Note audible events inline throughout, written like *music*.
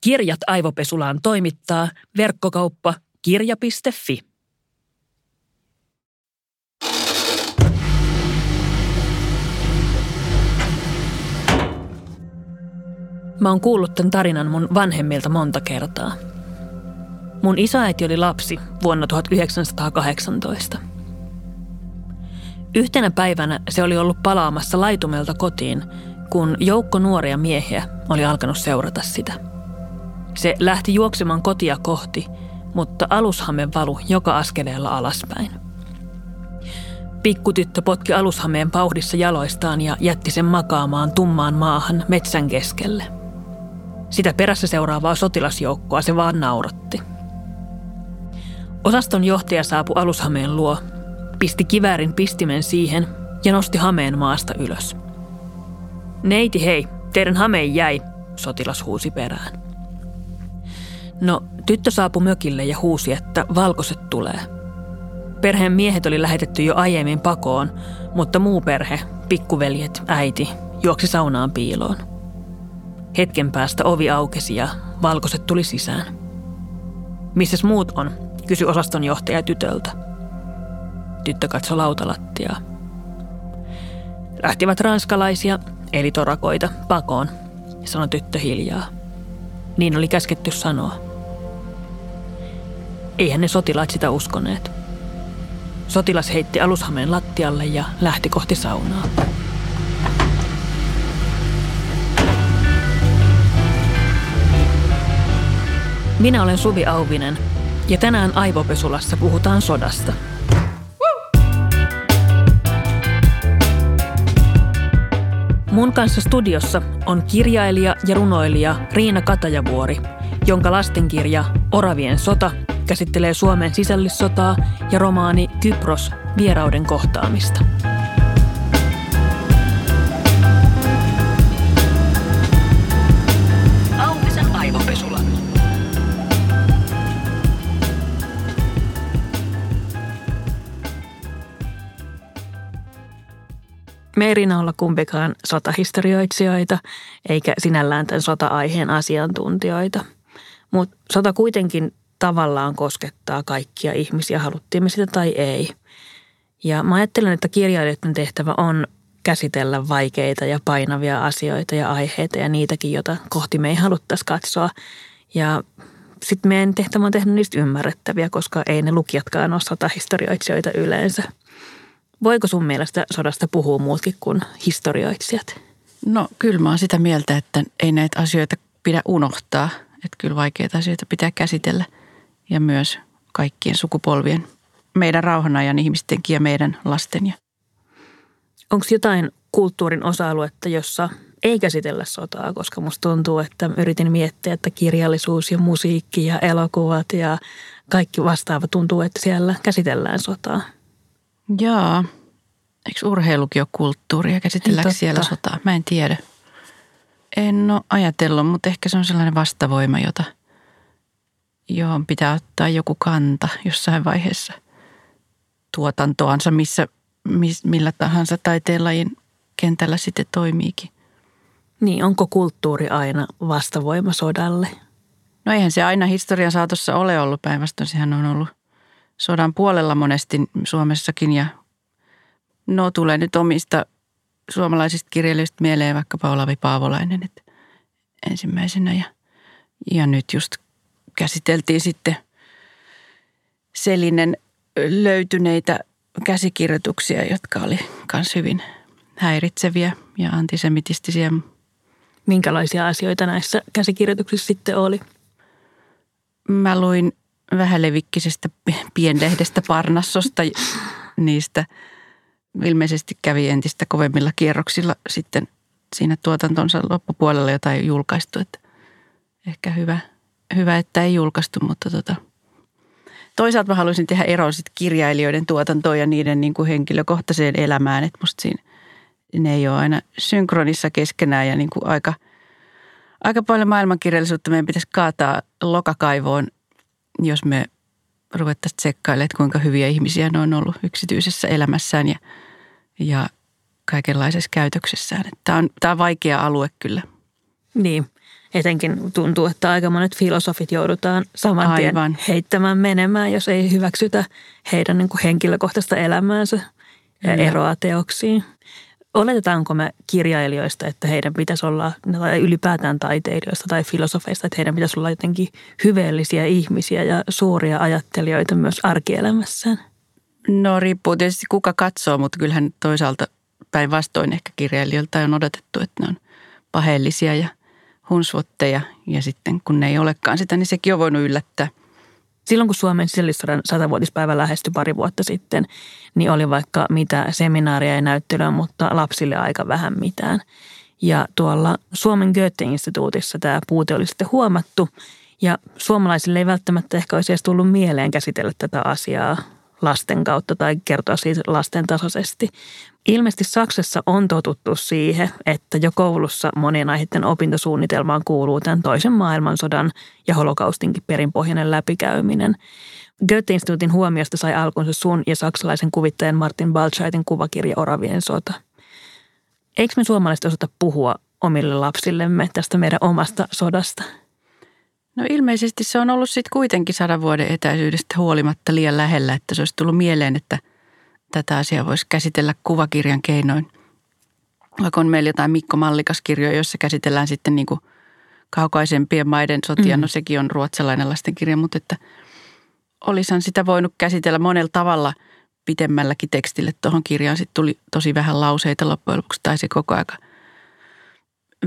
Kirjat aivopesulaan toimittaa verkkokauppa kirja.fi. Mä oon kuullut tämän tarinan mun vanhemmilta monta kertaa. Mun isoäiti oli lapsi vuonna 1918. Yhtenä päivänä se oli ollut palaamassa laitumelta kotiin, kun joukko nuoria miehiä oli alkanut seurata sitä. Se lähti juoksemaan kotia kohti, mutta alushame valu joka askeleella alaspäin. Pikkutyttö potki alushameen pauhdissa jaloistaan ja jätti sen makaamaan tummaan maahan metsän keskelle. Sitä perässä seuraavaa sotilasjoukkoa se vaan nauratti. Osaston johtaja saapui alushameen luo, pisti kiväärin pistimen siihen ja nosti hameen maasta ylös. Neiti hei, teidän hameen jäi, sotilas huusi perään. No, tyttö saapui mökille ja huusi, että valkoiset tulee. Perheen miehet oli lähetetty jo aiemmin pakoon, mutta muu perhe, pikkuveljet, äiti, juoksi saunaan piiloon. Hetken päästä ovi aukesi ja valkoiset tuli sisään. Missäs muut on, kysyi osastonjohtaja tytöltä. Tyttö katsoi lautalattiaa. Lähtivät ranskalaisia, eli torakoita, pakoon, sanoi tyttö hiljaa. Niin oli käsketty sanoa. Eihän ne sotilaat sitä uskoneet. Sotilas heitti alushameen lattialle ja lähti kohti saunaa. Minä olen Suvi Auvinen ja tänään Aivopesulassa puhutaan sodasta. Mun kanssa studiossa on kirjailija ja runoilija Riina Katajavuori, jonka lastenkirja Oravien sota käsittelee Suomen sisällissotaa ja romaani Kypros vierauden kohtaamista. Auvisen aivopesula. Me ei olla kumpikaan sotahistorioitsijoita, eikä sinällään tämän sota-aiheen asiantuntijoita. Mutta sota kuitenkin tavallaan koskettaa kaikkia ihmisiä, haluttiin me sitä tai ei. Ja mä ajattelen, että kirjailijoiden tehtävä on käsitellä vaikeita ja painavia asioita ja aiheita ja niitäkin, joita kohti me ei haluttaisi katsoa. Ja sitten meidän tehtävä on tehdä niistä ymmärrettäviä, koska ei ne lukijatkaan ole sotahistorioitsijoita yleensä. Voiko sun mielestä sodasta puhua muutkin kuin historioitsijat? No kyllä mä oon sitä mieltä, että ei näitä asioita pidä unohtaa. Että kyllä vaikeita asioita pitää käsitellä ja myös kaikkien sukupolvien, meidän rauhanajan ihmistenkin ja meidän lasten. Ja. Onko jotain kulttuurin osa-aluetta, jossa ei käsitellä sotaa, koska musta tuntuu, että yritin miettiä, että kirjallisuus ja musiikki ja elokuvat ja kaikki vastaava tuntuu, että siellä käsitellään sotaa. Joo. Eikö urheilukin ole kulttuuria? Käsitelläänkö siellä sotaa? Mä en tiedä. En ole ajatellut, mutta ehkä se on sellainen vastavoima, jota, johon pitää ottaa joku kanta jossain vaiheessa tuotantoansa, missä, millä tahansa taiteenlajin kentällä sitten toimiikin. Niin, onko kulttuuri aina vastavoima sodalle? No eihän se aina historian saatossa ole ollut päinvastoin. Sehän on ollut sodan puolella monesti Suomessakin ja no tulee nyt omista suomalaisista kirjailijoista mieleen vaikkapa Olavi Paavolainen että ensimmäisenä ja, ja nyt just käsiteltiin sitten Selinen löytyneitä käsikirjoituksia, jotka oli myös hyvin häiritseviä ja antisemitistisiä. Minkälaisia asioita näissä käsikirjoituksissa sitten oli? Mä luin vähälevikkisestä pienlehdestä Parnassosta niistä. Ilmeisesti kävi entistä kovemmilla kierroksilla sitten siinä tuotantonsa loppupuolella jotain julkaistu. Että ehkä hyvä, hyvä, että ei julkaistu, mutta tota, toisaalta mä haluaisin tehdä eron sitten kirjailijoiden tuotantoon ja niiden niin kuin henkilökohtaiseen elämään. Että musta siinä ne ei ole aina synkronissa keskenään ja niin kuin aika, aika paljon maailmankirjallisuutta meidän pitäisi kaataa lokakaivoon jos me ruvettaisiin tsekkailemaan, että kuinka hyviä ihmisiä ne on ollut yksityisessä elämässään ja, ja kaikenlaisessa käytöksessään. Tämä on, tämä on vaikea alue kyllä. Niin, Etenkin tuntuu, että aika monet filosofit joudutaan saman tien Aivan. heittämään menemään, jos ei hyväksytä heidän niin kuin henkilökohtaista elämäänsä ja eroa teoksiin. Oletetaanko me kirjailijoista, että heidän pitäisi olla, tai ylipäätään taiteilijoista tai filosofeista, että heidän pitäisi olla jotenkin hyveellisiä ihmisiä ja suuria ajattelijoita myös arkielämässään? No riippuu tietysti kuka katsoo, mutta kyllähän toisaalta päinvastoin ehkä kirjailijoilta on odotettu, että ne on paheellisia ja hunsvotteja. Ja sitten kun ne ei olekaan sitä, niin sekin on voinut yllättää. Silloin kun Suomen sisällissodan satavuotispäivä lähestyi pari vuotta sitten, niin oli vaikka mitä seminaaria ja näyttelyä, mutta lapsille aika vähän mitään. Ja tuolla Suomen Goethe-instituutissa tämä puute oli sitten huomattu. Ja suomalaisille ei välttämättä ehkä olisi edes tullut mieleen käsitellä tätä asiaa lasten kautta tai kertoa siitä lasten tasoisesti. Ilmeisesti Saksassa on totuttu siihen, että jo koulussa monien aiheiden opintosuunnitelmaan kuuluu tämän toisen maailmansodan ja holokaustinkin perinpohjainen läpikäyminen. Goethe-instituutin huomiosta sai alkunsa sun ja saksalaisen kuvittajan Martin Balchaitin kuvakirja Oravien sota. Eikö me suomalaiset osata puhua omille lapsillemme tästä meidän omasta sodasta? No ilmeisesti se on ollut sitten kuitenkin sadan vuoden etäisyydestä huolimatta liian lähellä, että se olisi tullut mieleen, että tätä asiaa voisi käsitellä kuvakirjan keinoin. Vaikka on meillä jotain Mikko Mallikas-kirjoja, joissa käsitellään sitten niin kuin kaukaisempien maiden sotia. Mm. No sekin on ruotsalainen lastenkirja, mutta että olisahan sitä voinut käsitellä monella tavalla pitemmälläkin tekstille. Tuohon kirjaan sitten tuli tosi vähän lauseita loppujen lopuksi, tai se koko aika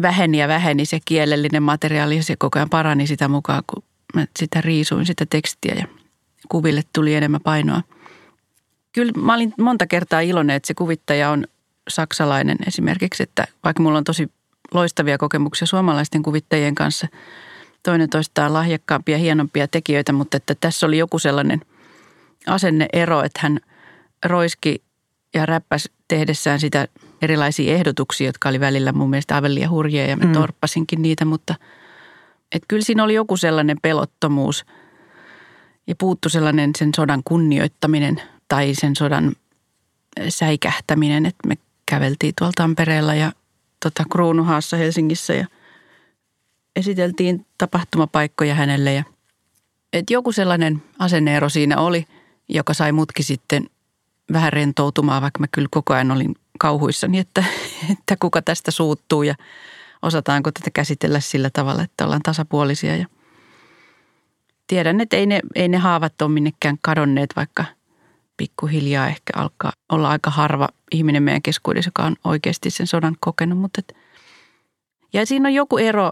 väheni ja väheni se kielellinen materiaali ja se koko ajan parani sitä mukaan, kun mä sitä riisuin sitä tekstiä ja kuville tuli enemmän painoa. Kyllä mä olin monta kertaa iloinen, että se kuvittaja on saksalainen esimerkiksi, että vaikka mulla on tosi loistavia kokemuksia suomalaisten kuvittajien kanssa, toinen toistaan lahjakkaampia, hienompia tekijöitä, mutta että tässä oli joku sellainen asenneero, että hän roiski ja räppäsi tehdessään sitä erilaisia ehdotuksia, jotka oli välillä mun mielestä aivan liian hurjia ja mä Mm. torppasinkin niitä, mutta että kyllä siinä oli joku sellainen pelottomuus ja puuttu sellainen sen sodan kunnioittaminen tai sen sodan säikähtäminen, että me käveltiin tuolla Tampereella ja tota, Kruunuhaassa Helsingissä ja esiteltiin tapahtumapaikkoja hänelle ja että joku sellainen asenneero siinä oli, joka sai mutki sitten vähän rentoutumaan, vaikka mä kyllä koko ajan olin kauhuissani, että, että kuka tästä suuttuu ja osataanko tätä käsitellä sillä tavalla, että ollaan tasapuolisia. Ja tiedän, että ei ne, ei ne haavat ole minnekään kadonneet, vaikka pikkuhiljaa ehkä alkaa olla aika harva ihminen meidän keskuudessa, joka on oikeasti sen sodan kokenut. Mutta et, ja siinä on joku ero,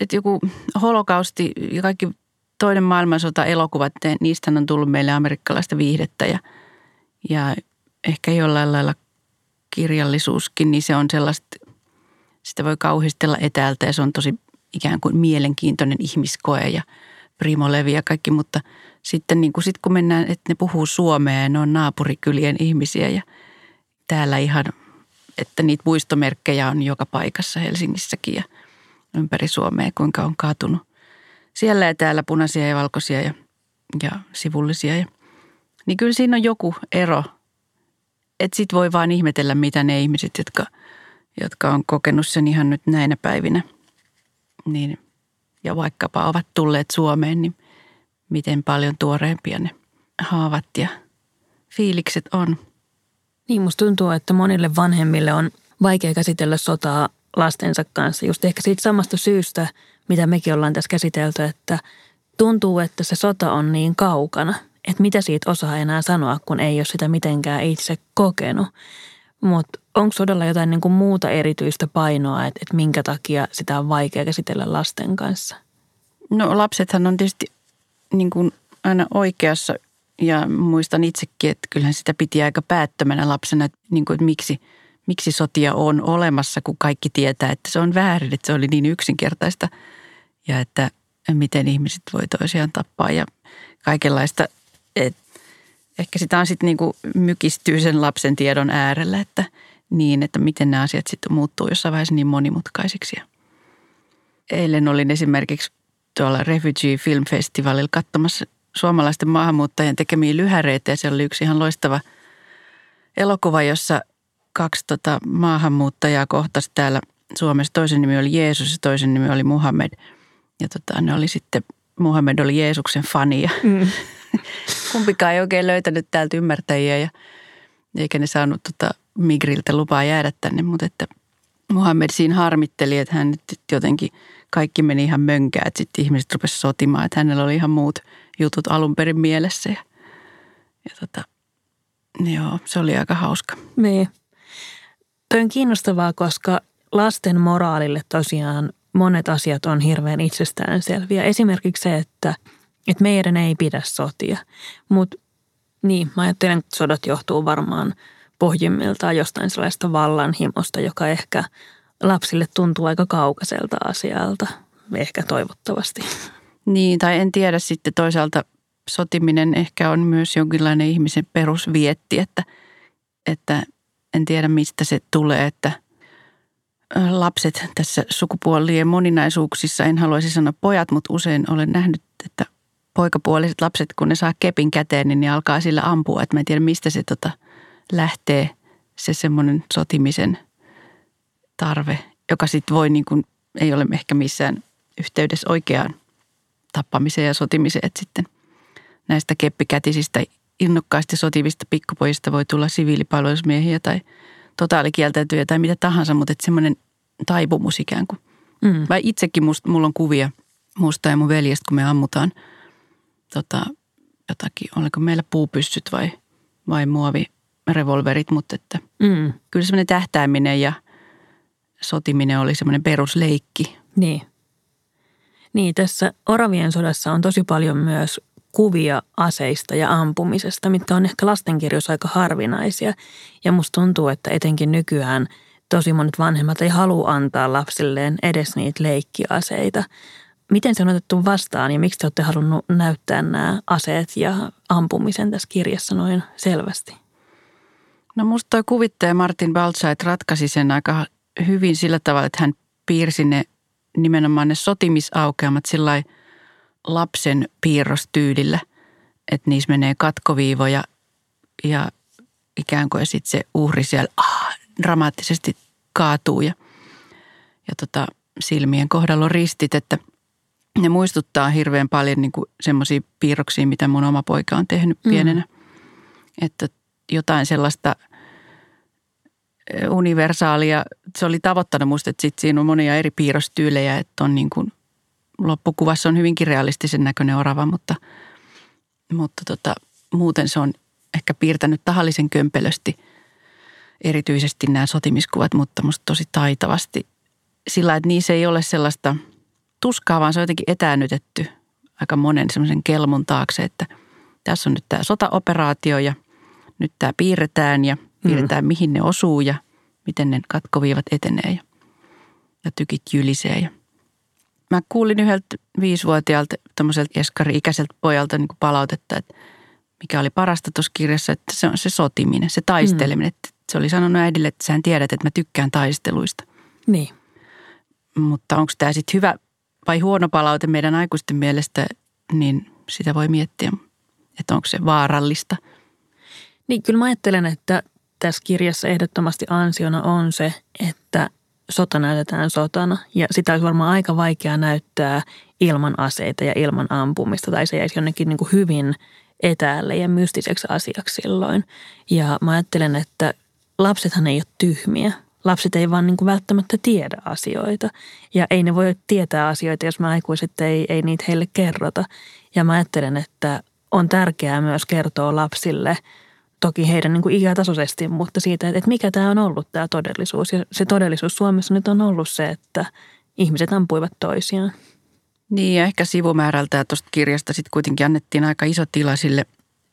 että joku holokausti ja kaikki toinen maailmansota elokuvat, niistä on tullut meille amerikkalaista viihdettä ja, ja ehkä jollain lailla kirjallisuuskin, niin se on sellaista, sitä voi kauhistella etäältä ja se on tosi ikään kuin mielenkiintoinen ihmiskoe ja Primo Levi ja kaikki, mutta sitten niin kuin sit kun mennään, että ne puhuu suomea ja ne on naapurikylien ihmisiä ja täällä ihan, että niitä muistomerkkejä on joka paikassa Helsingissäkin ja ympäri Suomea, kuinka on kaatunut siellä ja täällä punaisia ja valkoisia ja, ja sivullisia. Ja, niin kyllä siinä on joku ero, että sit voi vaan ihmetellä, mitä ne ihmiset, jotka, jotka on kokenut sen ihan nyt näinä päivinä, niin, ja vaikkapa ovat tulleet Suomeen, niin miten paljon tuoreempia ne haavat ja fiilikset on. Niin musta tuntuu, että monille vanhemmille on vaikea käsitellä sotaa lastensa kanssa. Just ehkä siitä samasta syystä, mitä mekin ollaan tässä käsitelty, että tuntuu, että se sota on niin kaukana, että mitä siitä osaa enää sanoa, kun ei ole sitä mitenkään itse kokenut. Mutta onko todella jotain niin kuin muuta erityistä painoa, että, että minkä takia sitä on vaikea käsitellä lasten kanssa? No lapsethan on tietysti niin kuin aina oikeassa ja muistan itsekin, että kyllähän sitä piti aika päättömänä lapsena, että, niin kuin, että miksi, miksi sotia on olemassa, kun kaikki tietää, että se on väärin, että se oli niin yksinkertaista ja että miten ihmiset voi toisiaan tappaa ja kaikenlaista. Ehkä sitä on sitten niin kuin mykistyy sen lapsen tiedon äärellä, että niin, että miten nämä asiat sitten muuttuu jossain vaiheessa niin monimutkaisiksi. Eilen olin esimerkiksi tuolla Refugee Film Festivalilla katsomassa suomalaisten maahanmuuttajien tekemiä lyhäreitä ja siellä oli yksi ihan loistava elokuva, jossa kaksi tota maahanmuuttajaa kohtasi täällä Suomessa. Toisen nimi oli Jeesus ja toisen nimi oli Muhammed. Ja tota, ne oli sitten, Muhammed oli Jeesuksen fani ja mm. *laughs* kumpikaan ei oikein löytänyt täältä ymmärtäjiä ja eikä ne saanut tota Migriltä lupaa jäädä tänne, mutta että Muhammed siinä harmitteli, että hän nyt jotenkin kaikki meni ihan mönkään, että sitten ihmiset rupesivat sotimaan, että hänellä oli ihan muut jutut alun perin mielessä ja, ja tota, joo, se oli aika hauska. Niin. Toi on kiinnostavaa, koska lasten moraalille tosiaan monet asiat on hirveän itsestäänselviä. Esimerkiksi se, että, että meidän ei pidä sotia. Mutta niin, mä ajattelen, että sodat johtuu varmaan pohjimmiltaan jostain sellaista vallanhimosta, joka ehkä lapsille tuntuu aika kaukaiselta asialta. Ehkä toivottavasti. Niin, tai en tiedä sitten toisaalta sotiminen ehkä on myös jonkinlainen ihmisen perusvietti, että, että en tiedä mistä se tulee, että – lapset tässä sukupuolien moninaisuuksissa, en haluaisi sanoa pojat, mutta usein olen nähnyt, että poikapuoliset lapset, kun ne saa kepin käteen, niin ne alkaa sillä ampua. Että mä en tiedä, mistä se tota lähtee, se semmoinen sotimisen tarve, joka sitten voi niin kuin, ei ole ehkä missään yhteydessä oikeaan tappamiseen ja sotimiseen. Että sitten näistä keppikätisistä innokkaasti sotivista pikkupojista voi tulla siviilipalvelusmiehiä tai – totaalikieltäytyjä tai mitä tahansa, mutta että semmoinen taipumus ikään kuin. Mm. Vai itsekin must, mulla on kuvia musta ja mun veljestä, kun me ammutaan tota, jotakin, oliko meillä puupyssyt vai, vai muovirevolverit, mutta että mm. kyllä semmoinen tähtääminen ja sotiminen oli semmoinen perusleikki. Niin. Niin, tässä Oravien sodassa on tosi paljon myös kuvia aseista ja ampumisesta, mitkä on ehkä lastenkirjoissa aika harvinaisia. Ja musta tuntuu, että etenkin nykyään tosi monet vanhemmat ei halua antaa lapsilleen edes niitä leikkiaseita. Miten se on otettu vastaan ja miksi te olette halunnut näyttää nämä aseet ja ampumisen tässä kirjassa noin selvästi? No musta toi kuvittaja Martin Baltzait ratkaisi sen aika hyvin sillä tavalla, että hän piirsi ne nimenomaan ne sotimisaukeamat sillä lapsen piirrostyylillä, että niissä menee katkoviivoja ja ikään kuin sitten se uhri siellä ah, dramaattisesti kaatuu ja, ja tota, silmien kohdalla on ristit, että ne muistuttaa hirveän paljon niin semmoisia piirroksia, mitä mun oma poika on tehnyt mm. pienenä. Mm. Että jotain sellaista universaalia, se oli tavoittanut musta, että sit siinä on monia eri piirrostyylejä, että on niin kuin loppukuvassa on hyvinkin realistisen näköinen orava, mutta, mutta tota, muuten se on ehkä piirtänyt tahallisen kömpelösti erityisesti nämä sotimiskuvat, mutta musta tosi taitavasti sillä, että niissä ei ole sellaista tuskaa, vaan se on jotenkin etäännytetty aika monen semmoisen kelmun taakse, että tässä on nyt tämä sotaoperaatio ja nyt tämä piirretään ja piirretään mm. mihin ne osuu ja miten ne katkoviivat etenee ja, ja tykit jylisee ja mä kuulin yhdeltä viisivuotiaalta tämmöiseltä eskari-ikäiseltä pojalta niin kuin palautetta, että mikä oli parasta tuossa kirjassa, että se on se sotiminen, se taisteleminen. Mm. Että se oli sanonut äidille, että sä tiedät, että mä tykkään taisteluista. Niin. Mutta onko tämä sitten hyvä vai huono palaute meidän aikuisten mielestä, niin sitä voi miettiä, että onko se vaarallista. Niin, kyllä mä ajattelen, että tässä kirjassa ehdottomasti ansiona on se, että sota näytetään sotana ja sitä olisi varmaan aika vaikea näyttää ilman aseita ja ilman ampumista tai se jäisi jonnekin niin kuin hyvin etäälle ja mystiseksi asiaksi silloin. Ja mä ajattelen, että lapsethan ei ole tyhmiä. Lapset ei vaan niin kuin välttämättä tiedä asioita ja ei ne voi tietää asioita, jos me aikuiset ei, ei niitä heille kerrota. Ja mä ajattelen, että on tärkeää myös kertoa lapsille – toki heidän niin kuin ikätasoisesti, mutta siitä, että mikä tämä on ollut tämä todellisuus. Ja se todellisuus Suomessa nyt on ollut se, että ihmiset ampuivat toisiaan. Niin ja ehkä sivumäärältä tuosta kirjasta sitten kuitenkin annettiin aika iso tila sille,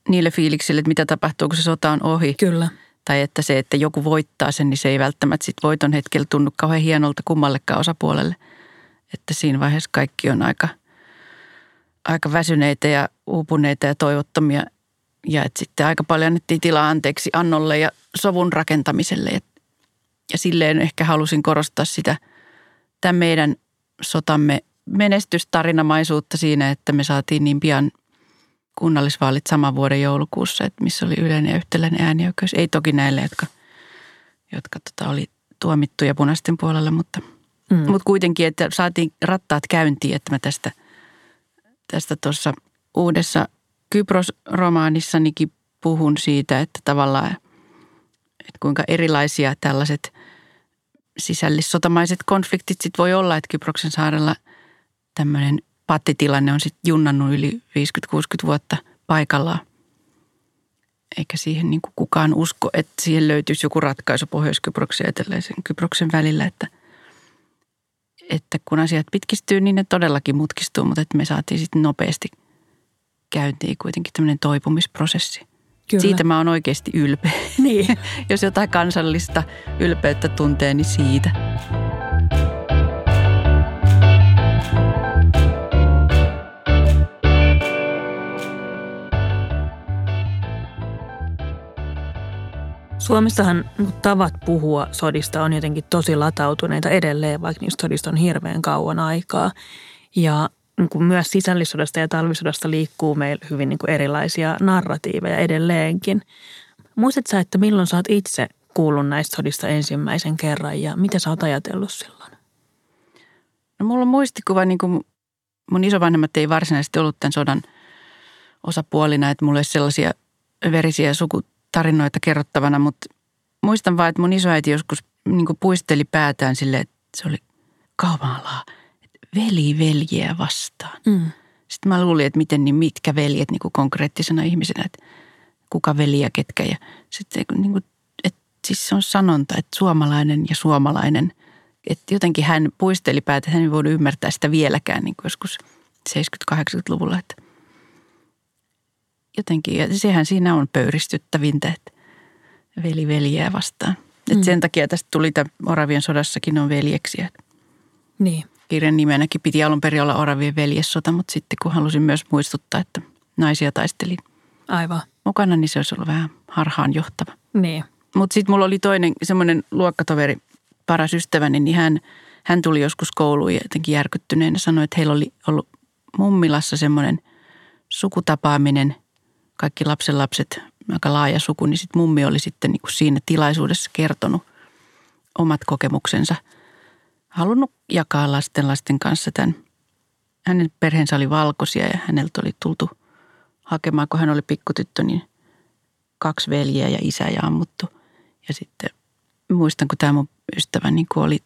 niille fiiliksille, että mitä tapahtuu, kun se sota on ohi. Kyllä. Tai että se, että joku voittaa sen, niin se ei välttämättä sit voiton hetkellä tunnu kauhean hienolta kummallekaan osapuolelle. Että siinä vaiheessa kaikki on aika, aika väsyneitä ja uupuneita ja toivottomia ja että sitten aika paljon annettiin tilaa anteeksi annolle ja sovun rakentamiselle. Ja, ja silleen ehkä halusin korostaa sitä tämän meidän sotamme menestystarinamaisuutta siinä, että me saatiin niin pian kunnallisvaalit saman vuoden joulukuussa, että missä oli yleinen ja yhtäläinen äänioikeus. Ei toki näille, jotka, jotka tota oli tuomittuja punaisten puolella, mutta, mm. mutta kuitenkin, että saatiin rattaat käyntiin, että mä tästä tästä tuossa uudessa Kypros-romaanissanikin puhun siitä, että tavallaan, että kuinka erilaisia tällaiset sisällissotamaiset konfliktit sit voi olla, että Kyproksen saarella tämmöinen pattitilanne on sitten junnannut yli 50-60 vuotta paikallaan. Eikä siihen niin kuin kukaan usko, että siihen löytyisi joku ratkaisu Pohjois-Kyproksen ja Eteläisen Kyproksen välillä, että, että kun asiat pitkistyy, niin ne todellakin mutkistuu, mutta että me saatiin sitten nopeasti käyntiin kuitenkin tämmöinen toipumisprosessi. Kyllä. Siitä mä oon oikeasti ylpeä. Niin. *laughs* Jos jotain kansallista ylpeyttä tuntee, niin siitä. Suomessahan tavat puhua sodista on jotenkin tosi latautuneita edelleen, vaikka niistä sodista on hirveän kauan aikaa. Ja niin kuin myös sisällissodasta ja talvisodasta liikkuu meillä hyvin niin kuin erilaisia narratiiveja edelleenkin. Muistatko sä, että milloin sä oot itse kuullut näistä sodista ensimmäisen kerran ja mitä sä oot ajatellut silloin? No mulla on muistikuva, niin kuin mun isovanhemmat ei varsinaisesti ollut tämän sodan osapuolina, että mulla olisi sellaisia verisiä sukutarinoita kerrottavana, mutta muistan vaan, että mun isoäiti joskus niin puisteli päätään silleen, että se oli kaumalaa – veli veljeä vastaan. Mm. Sitten mä luulin, että miten niin mitkä veljet niin kuin konkreettisena ihmisenä, että kuka veli ja ketkä. Ja sitten niin kuin, että siis se on sanonta, että suomalainen ja suomalainen. Että jotenkin hän puisteli päätä, että hän ei voinut ymmärtää sitä vieläkään niin kuin joskus 70-80-luvulla. Että jotenkin, ja sehän siinä on pöyristyttävintä, että veli veljeä vastaan. Mm. sen takia tästä tuli tämä Oravien sodassakin on veljeksiä. Niin kirjan nimenäkin piti alun perin olla Oravien veljessota, mutta sitten kun halusin myös muistuttaa, että naisia taisteli Aivan. mukana, niin se olisi ollut vähän harhaan johtava. Niin. Mutta sitten mulla oli toinen semmoinen luokkatoveri, paras ystäväni, niin hän, hän tuli joskus kouluun ja jotenkin järkyttyneenä sanoi, että heillä oli ollut mummilassa semmoinen sukutapaaminen, kaikki lapsenlapset, aika laaja suku, niin sitten mummi oli sitten niin kuin siinä tilaisuudessa kertonut omat kokemuksensa – halunnut jakaa lasten lasten kanssa tämän. Hänen perheensä oli valkoisia ja häneltä oli tultu hakemaan, kun hän oli pikkutyttö, niin kaksi veljeä ja isä ja ammuttu. Ja sitten muistan, kun tämä mun ystävä niin oli,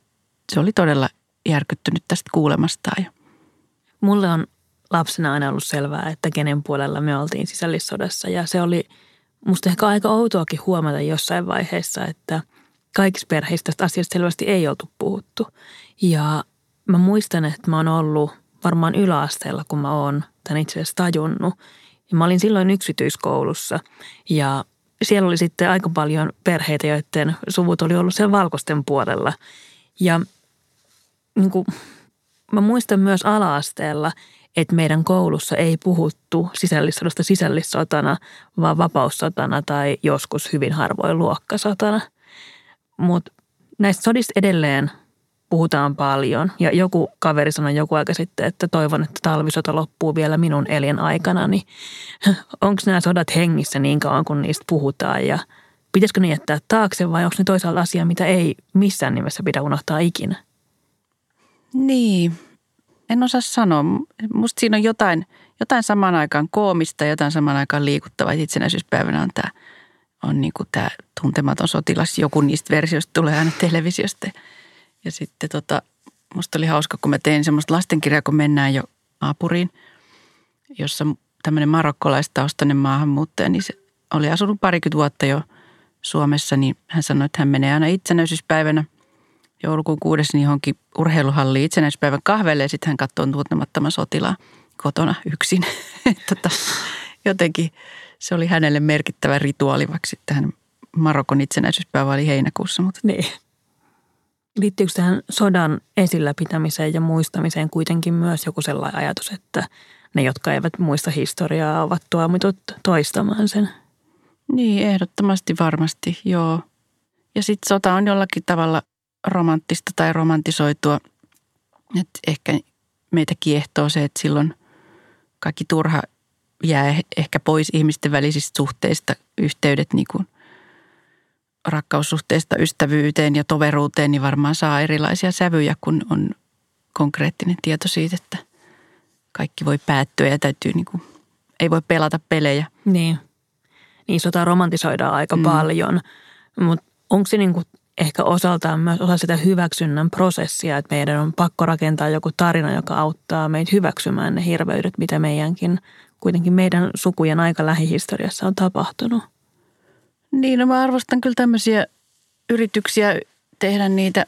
se oli todella järkyttynyt tästä kuulemastaan. Mulle on lapsena aina ollut selvää, että kenen puolella me oltiin sisällissodassa ja se oli musta ehkä aika outoakin huomata jossain vaiheessa, että – kaikissa perheissä tästä asiasta selvästi ei oltu puhuttu. Ja mä muistan, että mä oon ollut varmaan yläasteella, kun mä oon tämän itse asiassa tajunnut. Ja mä olin silloin yksityiskoulussa ja siellä oli sitten aika paljon perheitä, joiden suvut oli ollut siellä valkoisten puolella. Ja niin kuin, mä muistan myös alaasteella, että meidän koulussa ei puhuttu sisällissodasta sisällissotana, vaan vapaussotana tai joskus hyvin harvoin luokkasotana – mutta näistä sodista edelleen puhutaan paljon. Ja joku kaveri sanoi joku aika sitten, että toivon, että talvisota loppuu vielä minun elinaikana. Niin *laughs* onko nämä sodat hengissä niin kauan, kun niistä puhutaan ja pitäisikö ne jättää taakse vai onko ne toisaalta asia, mitä ei missään nimessä pidä unohtaa ikinä? Niin, en osaa sanoa. Musta siinä on jotain, jotain saman aikaan koomista ja jotain saman aikaan liikuttavaa. Itsenäisyyspäivänä on tämä – on niin kuin tämä tuntematon sotilas. Joku niistä versioista tulee aina televisiosta. Ja sitten tota, musta oli hauska, kun mä tein semmoista lastenkirjaa, kun mennään jo Aapuriin, jossa tämmöinen marokkolaistaustainen maahanmuuttaja, niin se oli asunut parikymmentä vuotta jo Suomessa, niin hän sanoi, että hän menee aina itsenäisyyspäivänä joulukuun kuudes niin johonkin urheiluhalliin itsenäisyyspäivän kahvelle ja sitten hän katsoo tuntemattoman sotilaan kotona yksin. *laughs* tota, jotenkin se oli hänelle merkittävä rituaali, vaikka sitten hän Marokon itsenäisyyspäivä oli heinäkuussa. Mutta. Niin. Liittyykö tähän sodan esillä pitämiseen ja muistamiseen kuitenkin myös joku sellainen ajatus, että ne, jotka eivät muista historiaa, ovat tuomitut toistamaan sen? Niin, ehdottomasti varmasti, joo. Ja sitten sota on jollakin tavalla romanttista tai romantisoitua. Että ehkä meitä kiehtoo se, että silloin kaikki turha jää ehkä pois ihmisten välisistä suhteista, yhteydet niin kuin rakkaussuhteesta ystävyyteen ja toveruuteen, niin varmaan saa erilaisia sävyjä, kun on konkreettinen tieto siitä, että kaikki voi päättyä ja täytyy niin kuin, ei voi pelata pelejä. Niin. Niin sota romantisoidaan aika mm. paljon, mutta onko se niin kuin ehkä osaltaan myös osa sitä hyväksynnän prosessia, että meidän on pakko rakentaa joku tarina, joka auttaa meitä hyväksymään ne hirveydet, mitä meidänkin, kuitenkin meidän sukujen aika lähihistoriassa on tapahtunut. Niin, no mä arvostan kyllä tämmöisiä yrityksiä tehdä niitä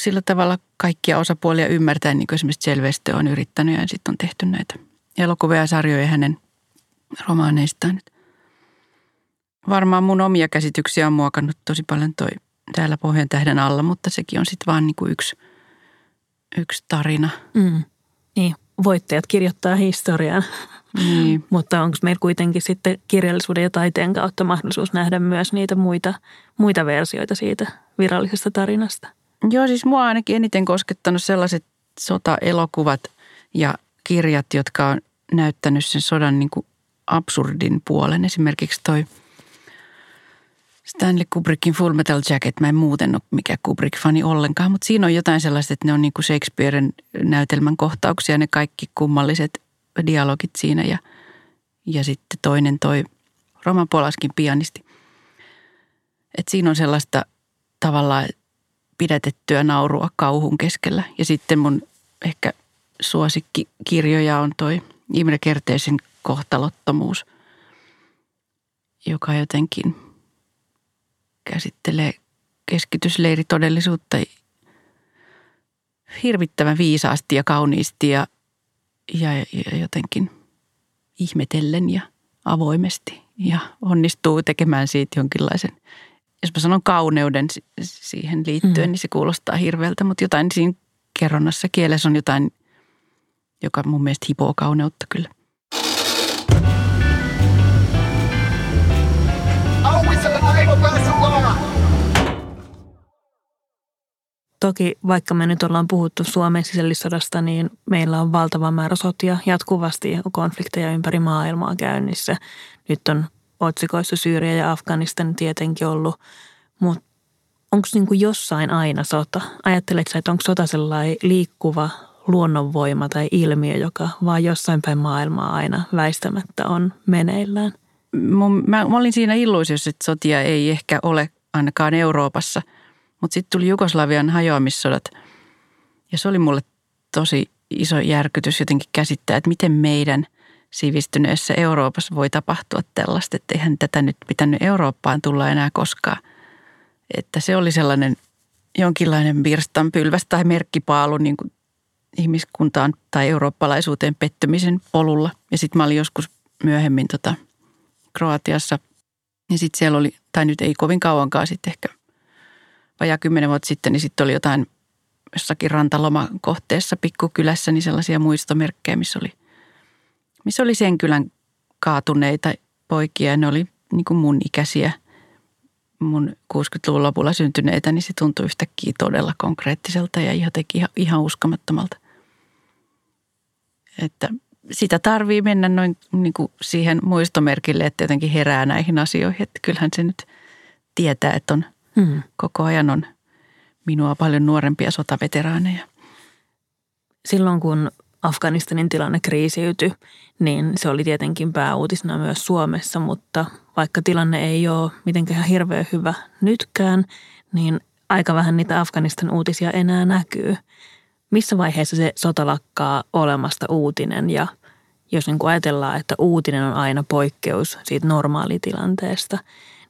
sillä tavalla kaikkia osapuolia ymmärtää, niin kuin esimerkiksi Selvestö on yrittänyt ja sitten on tehty näitä elokuvia ja sarjoja hänen romaaneistaan. Varmaan mun omia käsityksiä on muokannut tosi paljon toi täällä Pohjan tähden alla, mutta sekin on sitten vaan niin kuin yksi, yksi tarina. Mm. Niin, voittajat kirjoittaa historiaa. Niin. Mutta onko meillä kuitenkin sitten kirjallisuuden ja taiteen kautta mahdollisuus nähdä myös niitä muita, muita versioita siitä virallisesta tarinasta? Joo, siis mua ainakin eniten koskettanut sellaiset sotaelokuvat ja kirjat, jotka on näyttänyt sen sodan niin kuin absurdin puolen. Esimerkiksi toi – Stanley Kubrickin Full Metal Jacket. Mä en muuten ole mikä Kubrick-fani ollenkaan, mutta siinä on jotain sellaista, että ne on niin kuin Shakespearen näytelmän kohtauksia, ne kaikki kummalliset dialogit siinä ja, ja sitten toinen toi Roman Polaskin pianisti. Et siinä on sellaista tavallaan pidätettyä naurua kauhun keskellä. Ja sitten mun ehkä suosikkikirjoja on toi Imre Kerteisen kohtalottomuus, joka jotenkin – käsittelee keskitysleiritodellisuutta hirvittävän viisaasti ja kauniisti ja, ja, ja jotenkin ihmetellen ja avoimesti ja onnistuu tekemään siitä jonkinlaisen, jos mä sanon kauneuden siihen liittyen, mm. niin se kuulostaa hirveältä, mutta jotain siinä kerronnassa kielessä on jotain, joka mun mielestä hipoo kauneutta kyllä. Toki vaikka me nyt ollaan puhuttu Suomen sisällissodasta, niin meillä on valtava määrä sotia jatkuvasti ja konflikteja ympäri maailmaa käynnissä. Nyt on otsikoissa Syyriä ja Afganistan tietenkin ollut, mutta onko niinku jossain aina sota? Ajatteletko että onko sota sellainen liikkuva luonnonvoima tai ilmiö, joka vaan jossain päin maailmaa aina väistämättä on meneillään? Mä, mä olin siinä illuisiossa, että sotia ei ehkä ole ainakaan Euroopassa – mutta sitten tuli Jugoslavian hajoamissodat ja se oli mulle tosi iso järkytys jotenkin käsittää, että miten meidän sivistyneessä Euroopassa voi tapahtua tällaista, että eihän tätä nyt pitänyt Eurooppaan tulla enää koskaan. Että se oli sellainen jonkinlainen virstanpylväs tai merkkipaalu niin kuin ihmiskuntaan tai eurooppalaisuuteen pettymisen polulla. Ja sitten mä olin joskus myöhemmin tota Kroatiassa ja sitten siellä oli, tai nyt ei kovin kauankaan sitten ehkä vajaa kymmenen vuotta sitten, niin sitten oli jotain jossakin rantalomakohteessa pikkukylässä, niin sellaisia muistomerkkejä, missä oli, missä oli sen kylän kaatuneita poikia. Ne oli niin kuin mun ikäisiä, mun 60-luvun lopulla syntyneitä, niin se tuntui yhtäkkiä todella konkreettiselta ja jotenkin ihan, ihan uskomattomalta. Että sitä tarvii mennä noin niin kuin siihen muistomerkille, että jotenkin herää näihin asioihin. Että kyllähän se nyt tietää, että on – Hmm. Koko ajan on minua paljon nuorempia sotaveteraaneja. Silloin kun Afganistanin tilanne kriisiytyi, niin se oli tietenkin pääuutisena myös Suomessa, mutta vaikka tilanne ei ole mitenkään hirveän hyvä nytkään, niin aika vähän niitä Afganistan uutisia enää näkyy. Missä vaiheessa se sota lakkaa olemasta uutinen ja jos niin kuin ajatellaan, että uutinen on aina poikkeus siitä normaalitilanteesta,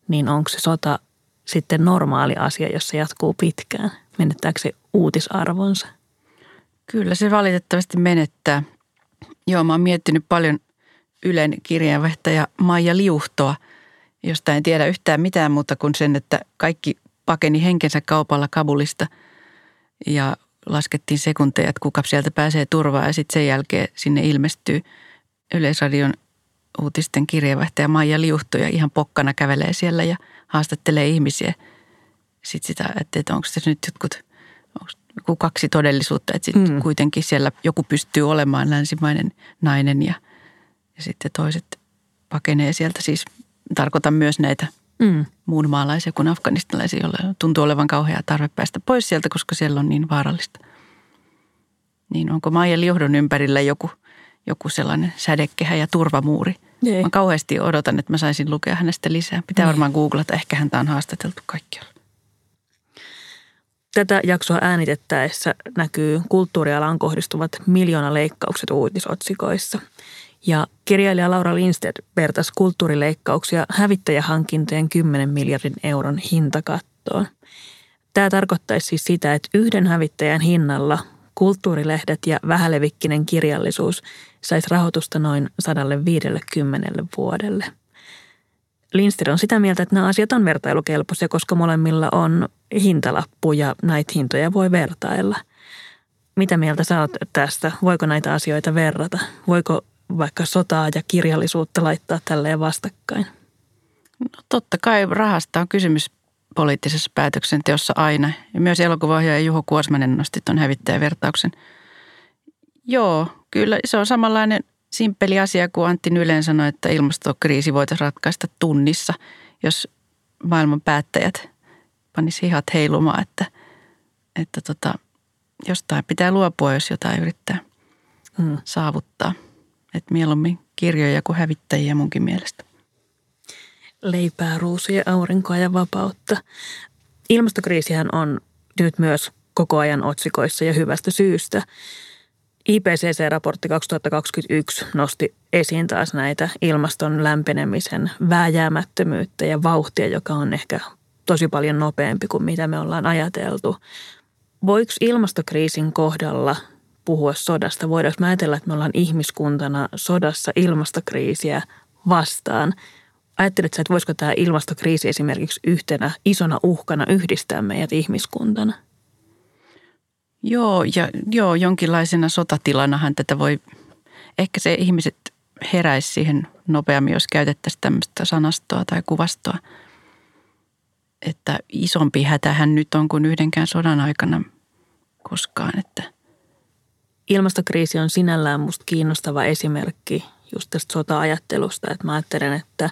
niin onko se sota sitten normaali asia, jos se jatkuu pitkään? Menettääkö se uutisarvonsa? Kyllä se valitettavasti menettää. Joo, mä oon miettinyt paljon Ylen kirjeenvaihtaja Maija Liuhtoa, josta en tiedä yhtään mitään muuta kuin sen, että kaikki pakeni henkensä kaupalla Kabulista ja laskettiin sekunteja, että kuka sieltä pääsee turvaan ja sitten sen jälkeen sinne ilmestyy Yleisradion uutisten kirjeenvaihtaja Maija Liuhto ja ihan pokkana kävelee siellä ja haastattelee ihmisiä. Sitten sitä, että onko se nyt jotkut onko kaksi todellisuutta, että sitten mm. kuitenkin siellä joku pystyy olemaan länsimainen nainen ja, ja sitten toiset pakenee sieltä. Siis tarkoitan myös näitä Mm. muun maalaisia kuin afganistalaisia, joilla tuntuu olevan kauhea tarve päästä pois sieltä, koska siellä on niin vaarallista. Niin onko Maija Liuhdon ympärillä joku, joku sellainen sädekehä ja turvamuuri? Ei. Mä kauheasti odotan, että mä saisin lukea hänestä lisää. Pitää Niin. varmaan googlata, ehkä häntä on haastateltu kaikkialla. Tätä jaksoa äänitettäessä näkyy kulttuurialaan kohdistuvat miljoonaleikkaukset uutisotsikoissa. Ja kirjailija Laura Lindstedt vertasi kulttuurileikkauksia hävittäjähankintojen 10 miljardin euron hintakattoon. Tämä tarkoittaisi siis sitä, että yhden hävittäjän hinnalla kulttuurilehdet ja vähälevikkinen kirjallisuus saisi rahoitusta noin 150 vuodelle. Lindstedt on sitä mieltä, että nämä asiat on vertailukelpoisia, koska molemmilla on hintalappu ja näitä hintoja voi vertailla. Mitä mieltä sä oot tästä? Voiko näitä asioita verrata? Voiko vaikka sotaa ja kirjallisuutta laittaa tälleen vastakkain? No totta kai rahasta on kysymys poliittisessa päätöksenteossa aina. Ja myös elokuvaohjaaja Juho Kuosmanen nosti tuon hävittäjävertauksen. Joo, kyllä se on samanlainen simppeli asia kuin Antti Nylen sanoi, että ilmastokriisi voitaisiin ratkaista tunnissa, jos maailman päättäjät panisi hihat heilumaan, että, että tota, jostain pitää luopua, jos jotain yrittää Hmm. saavuttaa. Että mieluummin kirjoja kuin hävittäjiä munkin mielestä. Leipää, ruusuja, aurinkoa ja vapautta. Ilmastokriisihän on nyt myös koko ajan otsikoissa ja hyvästä syystä. IPCC-raportti 2021 nosti esiin taas näitä ilmaston lämpenemisen vääjäämättömyyttä ja vauhtia, joka on ehkä tosi paljon nopeampi kuin mitä me ollaan ajateltu. Voiko ilmastokriisin kohdalla puhua sodasta? Voidaanko ajatella, että me ollaan ihmiskuntana sodassa ilmastokriisiä vastaan? Ajattelet sä, että voisiko tämä ilmastokriisi esimerkiksi yhtenä isona uhkana yhdistää meidät ihmiskuntana? Joo, ja joo, jonkinlaisena sotatilanahan tätä voi, ehkä se ihmiset heräisi siihen nopeammin, jos käytettäisiin tämmöistä sanastoa tai kuvastoa. Että isompi hätähän nyt on kuin yhdenkään sodan aikana koskaan, että Ilmastokriisi on sinällään musta kiinnostava esimerkki just tästä sota-ajattelusta, että mä ajattelen, että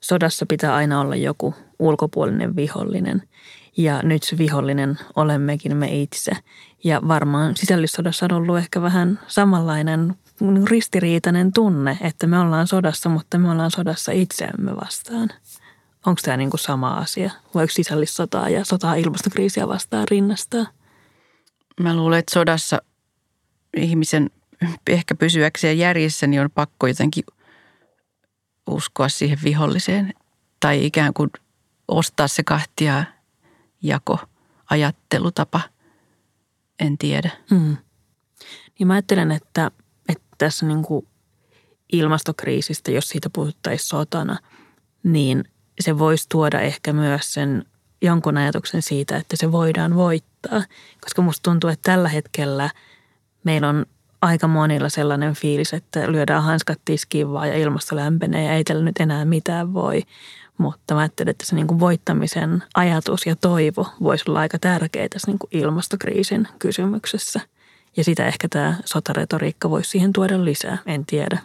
sodassa pitää aina olla joku ulkopuolinen vihollinen. Ja nyt se vihollinen olemmekin me itse. Ja varmaan sisällissodassa on ollut ehkä vähän samanlainen ristiriitainen tunne, että me ollaan sodassa, mutta me ollaan sodassa itseämme vastaan. Onko tämä niin kuin sama asia? Voiko sisällissotaa ja sotaa ilmastokriisiä vastaan rinnastaa? mä luulen, että sodassa ihmisen ehkä pysyäkseen järjessä, niin on pakko jotenkin uskoa siihen viholliseen tai ikään kuin ostaa se kahtia jako ajattelutapa. En tiedä. Mm. Niin mä ajattelen, että, että tässä niin kuin ilmastokriisistä, jos siitä puhuttaisiin sotana, niin se voisi tuoda ehkä myös sen jonkun ajatuksen siitä, että se voidaan voittaa. Koska musta tuntuu, että tällä hetkellä meillä on aika monilla sellainen fiilis, että lyödään hanskat tiskiin vaan ja ilmasto lämpenee ja ei tällä nyt enää mitään voi. Mutta mä ajattelen, että se niin kuin voittamisen ajatus ja toivo voisi olla aika tärkeä tässä niin kuin ilmastokriisin kysymyksessä. Ja sitä ehkä tämä sotaretoriikka voisi siihen tuoda lisää, en tiedä.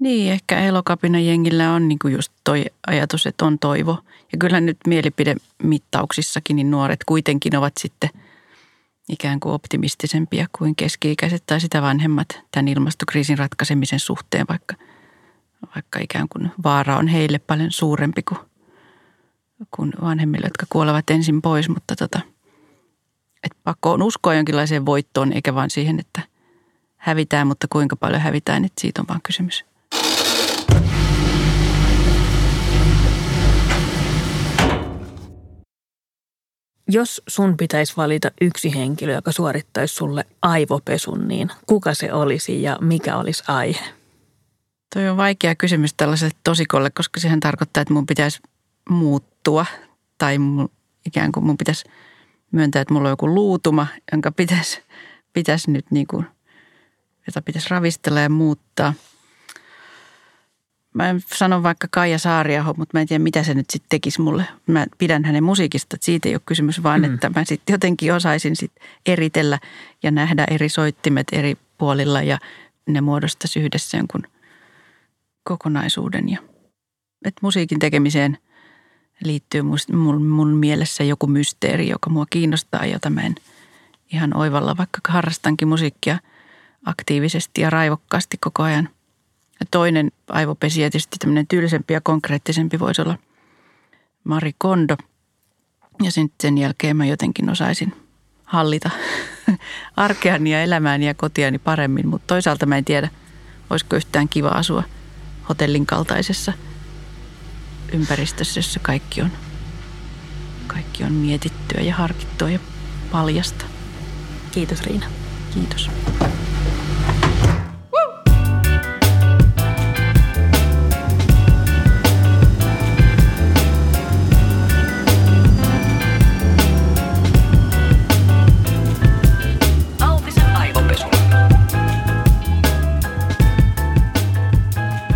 Niin, ehkä elokapina jengillä on niin kuin just toi ajatus, että on toivo. Ja kyllä nyt mielipidemittauksissakin niin nuoret kuitenkin ovat sitten ikään kuin optimistisempia kuin keski-ikäiset tai sitä vanhemmat tämän ilmastokriisin ratkaisemisen suhteen, vaikka, vaikka ikään kuin vaara on heille paljon suurempi kuin, kuin vanhemmille, jotka kuolevat ensin pois. Mutta tota, että pakko on uskoa jonkinlaiseen voittoon, eikä vaan siihen, että hävitään, mutta kuinka paljon hävitään, että siitä on vaan kysymys. Jos sun pitäisi valita yksi henkilö, joka suorittaisi sulle aivopesun, niin kuka se olisi ja mikä olisi aihe? Toi on vaikea kysymys tällaiselle tosikolle, koska sehän tarkoittaa, että mun pitäisi muuttua tai mun, ikään kuin mun pitäisi myöntää, että mulla on joku luutuma, jonka pitäisi, pitäisi nyt niin kuin, jota pitäisi ravistella ja muuttaa. Mä sanon vaikka Kaija Saariaho, mutta mä en tiedä, mitä se nyt sitten tekisi mulle. Mä pidän hänen musiikista, että siitä ei ole kysymys, vaan mm. että mä sitten jotenkin osaisin sit eritellä ja nähdä eri soittimet eri puolilla ja ne muodostaisi yhdessä jonkun kokonaisuuden. Ja, että musiikin tekemiseen liittyy mun, mun mielessä joku mysteeri, joka mua kiinnostaa, jota mä en ihan oivalla, vaikka harrastankin musiikkia aktiivisesti ja raivokkaasti koko ajan. Ja toinen aivopesiä, tietysti tämmöinen tylsempi ja konkreettisempi voisi olla Mari Kondo. Ja sen, sen jälkeen mä jotenkin osaisin hallita *laughs* arkeani ja elämääni ja kotiani paremmin, mutta toisaalta mä en tiedä, olisiko yhtään kiva asua hotellin kaltaisessa ympäristössä, jossa kaikki on, kaikki on mietittyä ja harkittua ja paljasta. Kiitos Riina. Kiitos.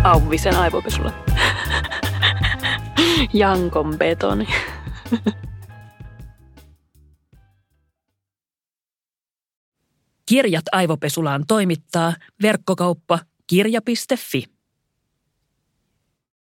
Auvisen aivopesulla. Jankon betoni. Kirjat aivopesulaan toimittaa verkkokauppa kirja.fi.